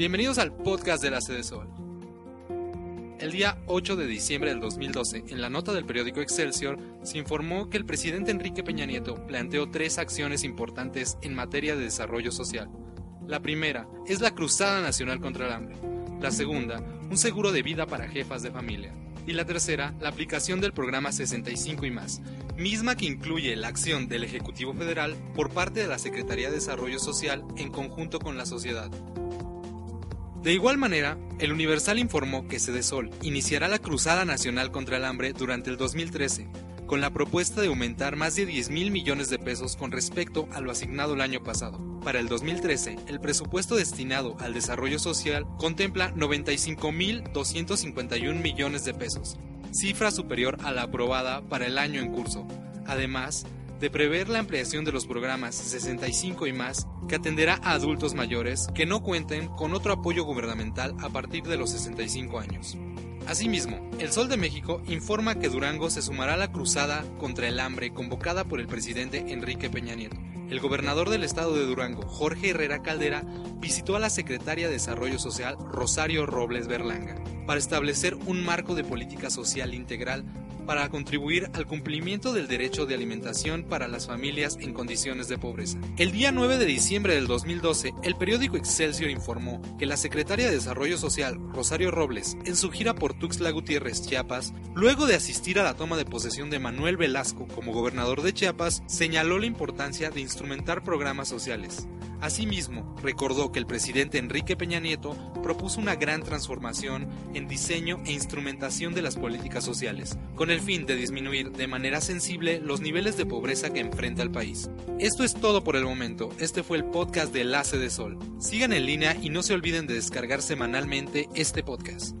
Bienvenidos al podcast de la Sede Sol. El día 8 de diciembre del 2012, en la nota del periódico Excelsior, se informó que el presidente Enrique Peña Nieto planteó tres acciones importantes en materia de desarrollo social. La primera es la Cruzada Nacional contra el Hambre. La segunda, un seguro de vida para jefas de familia. Y la tercera, la aplicación del programa 65 y más, misma que incluye la acción del Ejecutivo Federal por parte de la Secretaría de Desarrollo Social en conjunto con la sociedad. De igual manera, el Universal informó que Sedesol iniciará la Cruzada Nacional contra el Hambre durante el 2013, con la propuesta de aumentar más de 10 mil millones de pesos con respecto a lo asignado el año pasado. Para el 2013, el presupuesto destinado al desarrollo social contempla 95.251 millones de pesos, cifra superior a la aprobada para el año en curso. Además, de prever la ampliación de los programas 65 y más que atenderá a adultos mayores que no cuenten con otro apoyo gubernamental a partir de los 65 años. Asimismo, El Sol de México informa que Durango se sumará a la cruzada contra el hambre convocada por el presidente Enrique Peña Nieto. El gobernador del estado de Durango, Jorge Herrera Caldera, visitó a la secretaria de Desarrollo Social, Rosario Robles Berlanga, para establecer un marco de política social integral para contribuir al cumplimiento del derecho de alimentación para las familias en condiciones de pobreza. El día 9 de diciembre del 2012, el periódico Excelsior informó que la secretaria de Desarrollo Social, Rosario Robles, en su gira por Tuxtla Gutiérrez, Chiapas, luego de asistir a la toma de posesión de Manuel Velasco como gobernador de Chiapas, señaló la importancia de instrumentar programas sociales. Asimismo, recordó que el presidente Enrique Peña Nieto propuso una gran transformación en diseño e instrumentación de las políticas sociales, con el fin de disminuir de manera sensible los niveles de pobreza que enfrenta el país. Esto es todo por el momento, este fue el podcast de Enlace de Sol. Sigan en línea y no se olviden de descargar semanalmente este podcast.